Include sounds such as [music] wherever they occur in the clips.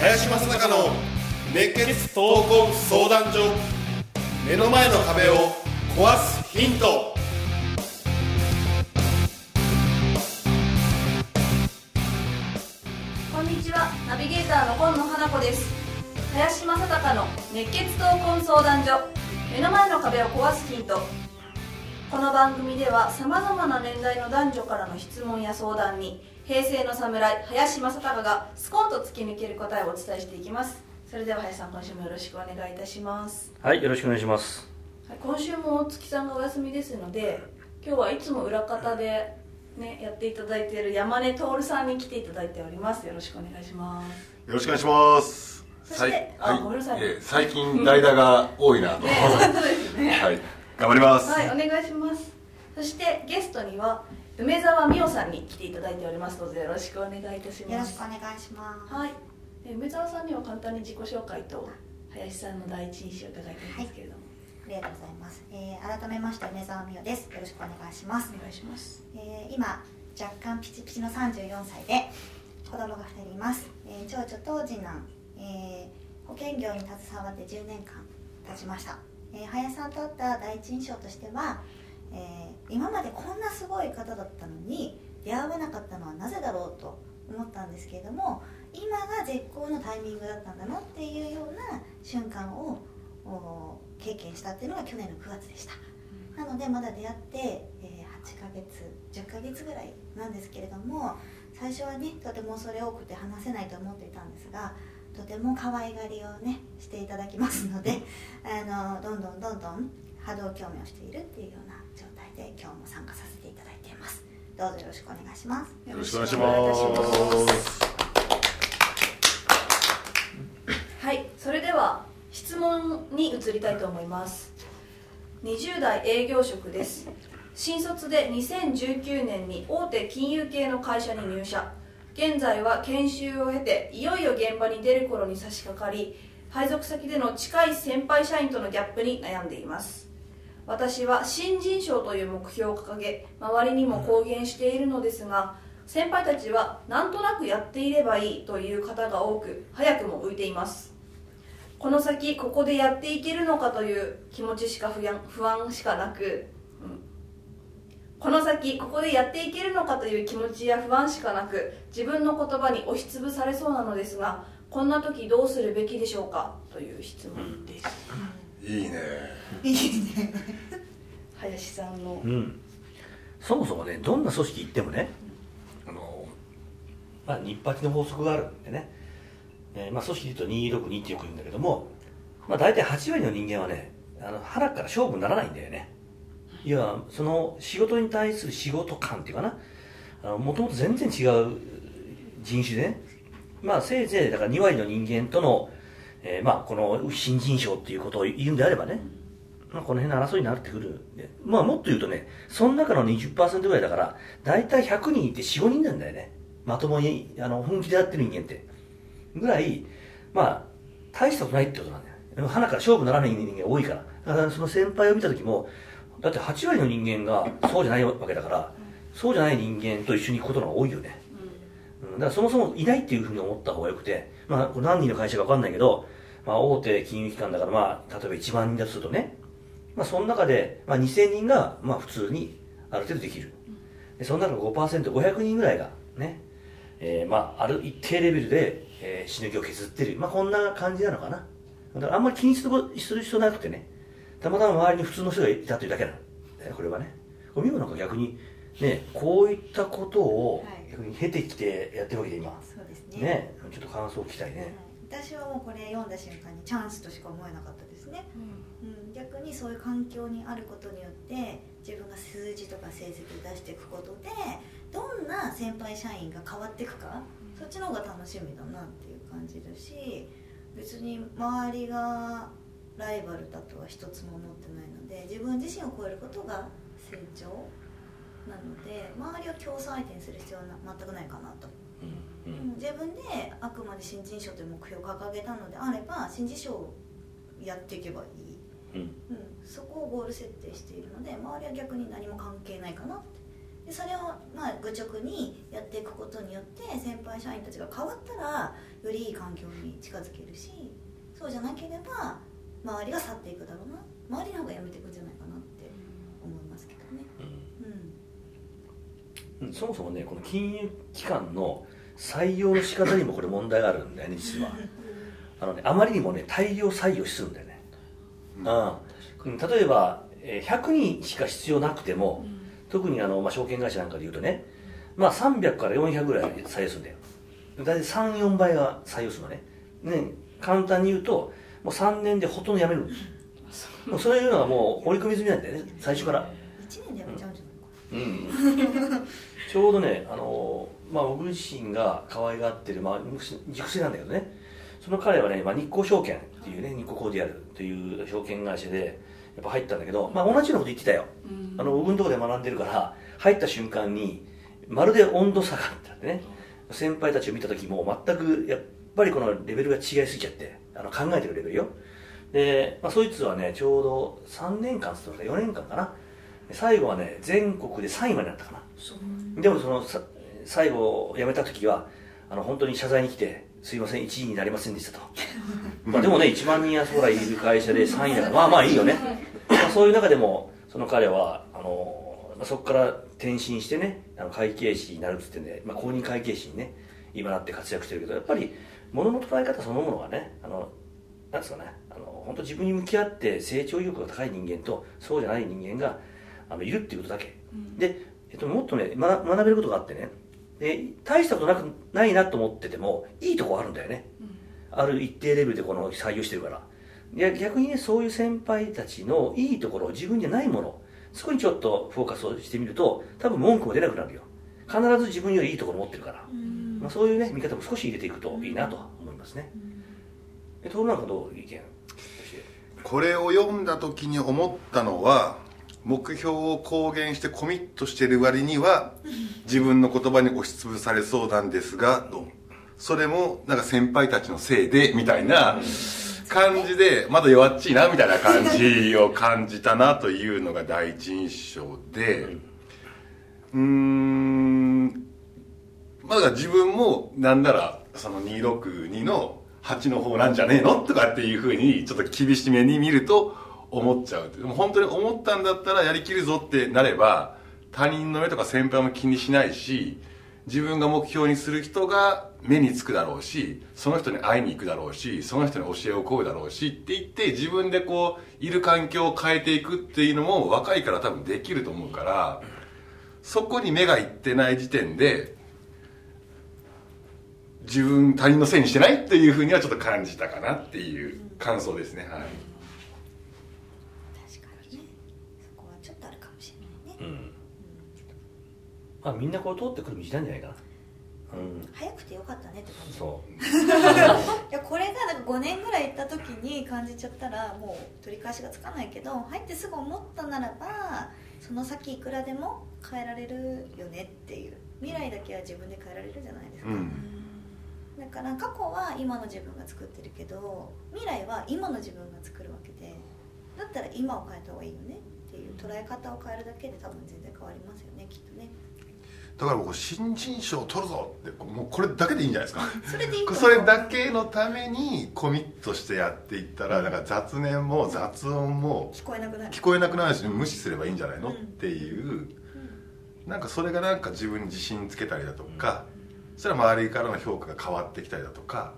林正孝の熱血闘魂相談所目の前の壁を壊すヒント。こんにちは。ナビゲーターの今野花子です。林正孝の熱血闘魂相談所。目の前の壁を壊すヒント。この番組ではさまざまな年代の男女からの質問や相談に平成の侍林正孝がスコンと突き抜ける答えをお伝えしていきます。それでは林さん今週もよろしくお願いいたします、はい、よろしくお願いします。はい、今週も大月さんがお休みですので今日はいつも裏方でねやっていただいている山根徹さんに来ていただいております。よろしくお願いします。よろしくお願いしますそしてあごめんなさいええ最近代打が多いなと。ね本当ですね [laughs] はい。頑張ります、はい、お願いします。そしてゲストには梅沢美桜さんに来ていただいております。どうぞよろしくお願いいたしよろます。しくお願いします。はい。で梅沢さんには簡単に自己紹介と林さんの第一印象を伺いたいんですけれども、ありがとうございます。えー改めまして梅沢美代です。よろしくお願いします。お願いします。えー今若干ピチピチの34歳で子供が2人います。えー長女と次男、えー保険業に携わって10年間経ちました。えー林さんと会った第一印象としては、えー今までこんなすごい方だったのに出会わなかったのはなぜだろうと思ったんですけれども今が絶好のタイミングだったんだなっていうような瞬間を経験したっていうのが去年の9月でした、なのでまだ出会って、えー8ヶ月10ヶ月ぐらいなんですけれども最初はねとても恐れ多くて話せないと思っていたんですがとても可愛がりをねしていただきますので [laughs] あのどんどんどんどん波動共鳴をしているっていうような状態で今日も参加させていただいていますどうぞよろしくお願いしますよろしくお願いしますはい、それでは質問に移りたいと思います。20代営業職です。新卒で2019年に大手金融系の会社に入社。現在は研修を経ていよいよ現場に出る頃に差し掛かり、配属先での近い先輩社員とのギャップに悩んでいます。私は新人賞という目標を掲げ周りにも公言しているのですが先輩たちはなんとなくやっていればいいという方が多く早くも浮いていますこの先ここでやっていけるのかという気持ちしか不安しかなく、この先ここでやっていけるのかという気持ちや不安しかなく自分の言葉に押しつぶされそうなのですがこんな時どうするべきでしょうか？という質問です、いいね。いいね林さんのうん。そもそもね、どんな組織行ってもね、あの、まあ、日八の法則があるんでね、えーまあ、組織で言うと262ってよく言うんだけども、まあ、大体8割の人間はね、あの、腹から勝負にならないんだよね。いや、その仕事に対する仕事感っていうかな、もともと全然違う人種でね、まあ、せいぜい、だから2割の人間との、えーまあ、この新人賞っていうことを言うんであればね、まあ、この辺の争いになってくる、まあ、もっと言うとね、その中の20%ぐらいだから、大体100人いて4、5人なんだよね。まともに、あの、本気でやってる人間って。ぐらい、まあ、大したことないってことなんだよ。でも鼻から勝負ならない人間が多いから。だから、その先輩を見た時も、だって8割の人間がそうじゃないわけだから、そうじゃない人間と一緒に行くことが多いよね。うんだからそもそもいないっていうふうに思った方がよくて、まあ、何人の会社か分かんないけど、まあ、大手金融機関だから、まあ、例えば1万人だとするとね、まあ、その中で、まあ、2000人が、まあ、普通にある程度できる。でその中の 5%500 人ぐらいがね、えーまあ、ある一定レベルで、えー、しのぎを削ってる。まあ、こんな感じなのかな。だからあんまり気にするする必要なくてね、たまたま周りに普通の人がいたというだけなの。えーこれはね。これ見るなんか逆に、ね、こういったことをはい逆に経てきてやってるわけで今。そうですねね、ちょっと感想を聞きたいね。私はもうこれ読んだ瞬間にチャンスとしか思えなかったですね、うん、逆にそういう環境にあることによって自分が数字とか成績を出していくことでどんな先輩社員が変わっていくか、そっちの方が楽しみだなっていう感じだし別に周りがライバルだとは一つも思ってないので自分自身を超えることが成長なので周りを競争相手にする必要はな全くないかなと。うんううんん自分であくまで新人賞という目標を掲げたのであれば新人賞をやっていけばいい、うん。うん、そこをゴール設定しているので周りは逆に何も関係ないかなって。でそれをまあ愚直にやっていくことによって先輩社員たちが変わったらよりいい環境に近づけるしそうじゃなければ周りが去っていくだろうな。周りの方がやめていくんじゃないかなって思いますけどね。うん。うん。そもそもねこの金融機関の採用の仕方にもこれ問題があるんだよね [laughs] 実は。あのねあまりにもね大量採用するんだよね、うん、例えばえー100人しか必要なくても、特にあの、まあ、証券会社なんかで言うとね、まあ、300から400ぐらい採用するんだよ。大体34倍が採用するのね。ね簡単に言うともう3年でほとんど辞めるんです。もうそういうのがもう織り込み済みなんだよね最初から。1年でやめちゃうんじゃないかうん。[laughs] ちょうどね、あのまあ、僕自身が可愛がってる、まあ、熟成なんだけどね。その彼はね、まあ、日光証券っていうね日光コーディアルという証券会社でやっぱ入ったんだけど、まあ、同じようなこと言ってたよ、あの僕のところで学んでるから入った瞬間にまるで温度差があってね。先輩たちを見た時も全くやっぱりこのレベルが違いすぎちゃってあの考えてるレベルよ。で、まあ、そいつはねちょうど3年間つったか4年間かな。最後はね全国で3位までなったかな。でもそのさ最後辞めた時はあの本当に謝罪に来て「すいません1位になりませんでしたと」[laughs] まあでもね1万人やそこらいる会社で3位だからまあまあいいよね、まあ、そういう中でもその彼はあの、まあ、そこから転身してねあの会計士になるっつってね、まあ、公認会計士にね今なって活躍してるけどやっぱり物の捉え方そのものがねあのなんですかねあの本当自分に向き合って成長意欲が高い人間とそうじゃない人間があのいるっていうことだけ、で、えっと、もっとね学学べることがあってねで大したことなくないなと思っててもいいとこあるんだよね、ある一定レベルでこの採用してるから。いや逆にねそういう先輩たちのいいところ自分じゃないものそこにちょっとフォーカスをしてみると多分文句も出なくなるよ。必ず自分よりいいところ持ってるから、まあ、そういうね見方も少し入れていくといいなとは思いますね、えトールなんかどう意見これを読んだ時に思ったのは目標を公言してコミットしてる割には自分の言葉に押しつぶされそうなんですがとそれもなんか先輩たちのせいでみたいな感じでまだ弱っちいなみたいな感じを感じたなというのが第一印象でうーんまあだから自分もなんならその262の8の方なんじゃねえの？とかっていうふうにちょっと厳しめに見ると思っちゃうでも本当に思ったんだったらやりきるぞってなれば他人の目とか先輩も気にしないし自分が目標にする人が目につくだろうしその人に会いに行くだろうしその人に教えを請うだろうしって言って自分でこういる環境を変えていくっていうのも若いから多分できると思うからそこに目がいってない時点で自分他人のせいにしてないっていうふうにはちょっと感じたかなっていう感想ですね。はい。確かにね。そこはちょっとあるかもしれないね、まあみんなこれ通ってくる道なんじゃないかな。うん。早くてよかったねって感じ。そう。[laughs] いやこれがなんか5年ぐらい行った時に感じちゃったらもう取り返しがつかないけど入ってすぐ思ったならばその先いくらでも変えられるよねっていう。未来だけは自分で変えられるじゃないですか、うんだから過去は今の自分が作ってるけど未来は今の自分が作るわけでだったら今を変えた方がいいよねっていう捉え方を変えるだけで多分全然変わりますよねきっとね。だから僕新人賞取るぞってもうこれだけでいいんじゃないですか。[laughs] それでいいと思う。それだけのためにコミットしてやっていったらなんか雑念も雑音も聞こえなくなる。聞こえなくなるし無視すればいいんじゃないの、うん。っていう。なんかそれがなんか自分に自信つけたりだとか、そしたら周りからの評価が変わってきたりだとか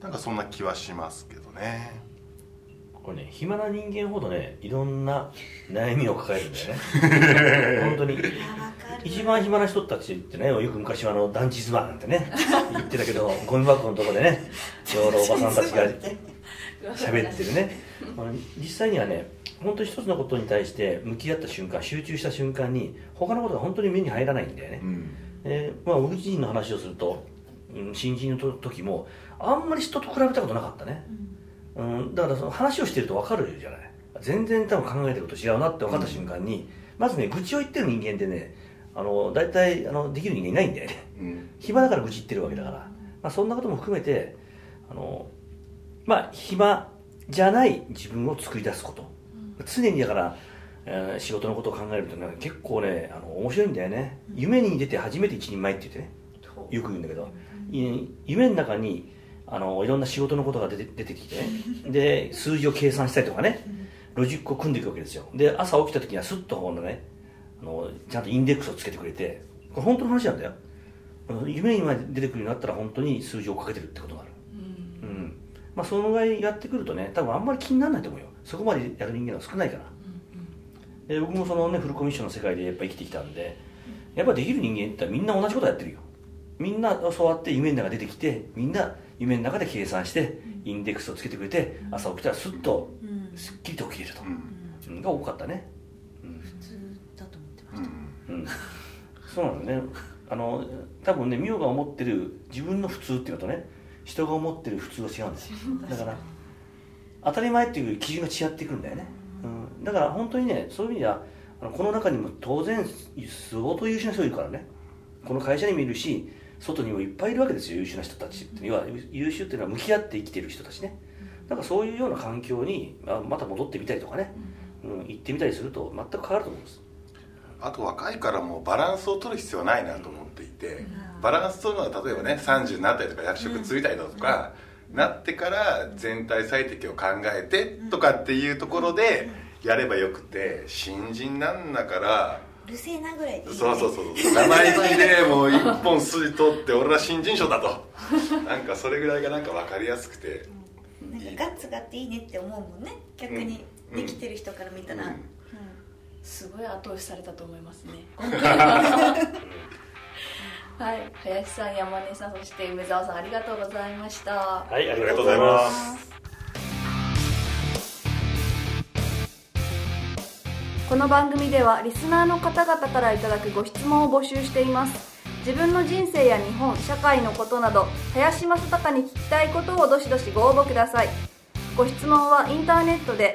なんかそんな気はしますけどね。これね暇な人間ほどねいろんな悩みを抱えるんだよね。[laughs] 本当に。一番暇な人たちってねよく昔はあの団地妻なんてね言ってたけどゴミ箱のとこでねちょうどおばさんたちが喋ってるね。実際にはね本当に一つのことに対して向き合った瞬間集中した瞬間に他のことが本当に目に入らないんだよね、うんえーまあ、僕自身の話をすると、うん新人の時もあんまり人と比べたことなかったね、うん、だからその話をしてると分かるじゃない。全然多分考えてること違うなって分かった瞬間に、まずね愚痴を言ってる人間ってねあの大体あのできる人間いないんだよね。うん。暇だから愚痴言ってるわけだから。まあ、そんなことも含めてあのまあ暇じゃない自分を作り出すこと、常にだから、えー仕事のことを考えるとね結構ねあの面白いんだよね、夢に出て初めて一人前って言ってね。よく言うんだけど、い夢の中にあのいろんな仕事のことが出て出てきてね。で数字を計算したりとかね。ロジックを組んでいくわけですよ。で朝起きた時にはスッとこのねあのちゃんとインデックスをつけてくれて。これ本当の話なんだよ。夢にまで出てくるようになったら本当に数字をかけてるってことがある。うん。まあそのぐらいやってくるとね多分あんまり気にならないと思うよ。そこまでやる人間は少ないからで僕もそのねフルコミッションの世界でやっぱ生きてきたんでやっぱできる人間ってみんな同じことやってるよ。みんなそうやって夢の中出てきてみんな夢の中で計算してインデックスをつけてくれて朝起きたらスッとすっきりと起きれると、うん。が多かったね。普通だと思ってました、うん。そうなのね。あの多分ねミオが思ってる自分の普通っていうのとね人が思ってる普通は違うんですよ。だから当たり前っていう基準が違ってくるんだよね、うん、だから本当にねそういう意味ではあのこの中にも当然相当優秀な人いるからね。この会社にもいるし外にもいっぱいいるわけですよ優秀な人たちって。要は優秀っていうのは向き合って生きてる人たちね。だからそういうような環境にあまた戻ってみたりとかね、うん、行ってみたりすると全く変わると思うんです。あと若いからもうバランスを取る必要はないなと思っていて、バランス取るのは例えばね30になったりとか役職ついたりだとか、なってから全体最適を考えてとかっていうところでやればよくて新人なんだからうるせえなぐらいでね。そうそうそう生意気でもう一本筋取って俺は新人賞だと。なんかそれぐらいがなんか分かりやすくてなんかガッツがあっていいねって思うもんね。逆にうん。できてる人から見たら、うん。うん。すごい後押しされたと思いますね [laughs] [laughs] はい林さん山根さんそして梅澤さんありがとうございました。はいありがとうございます。この番組ではリスナーの方々からいただくご質問を募集しています。自分の人生や日本社会のことなど林正孝に聞きたいことをどしどしご応募ください。ご質問はインターネットで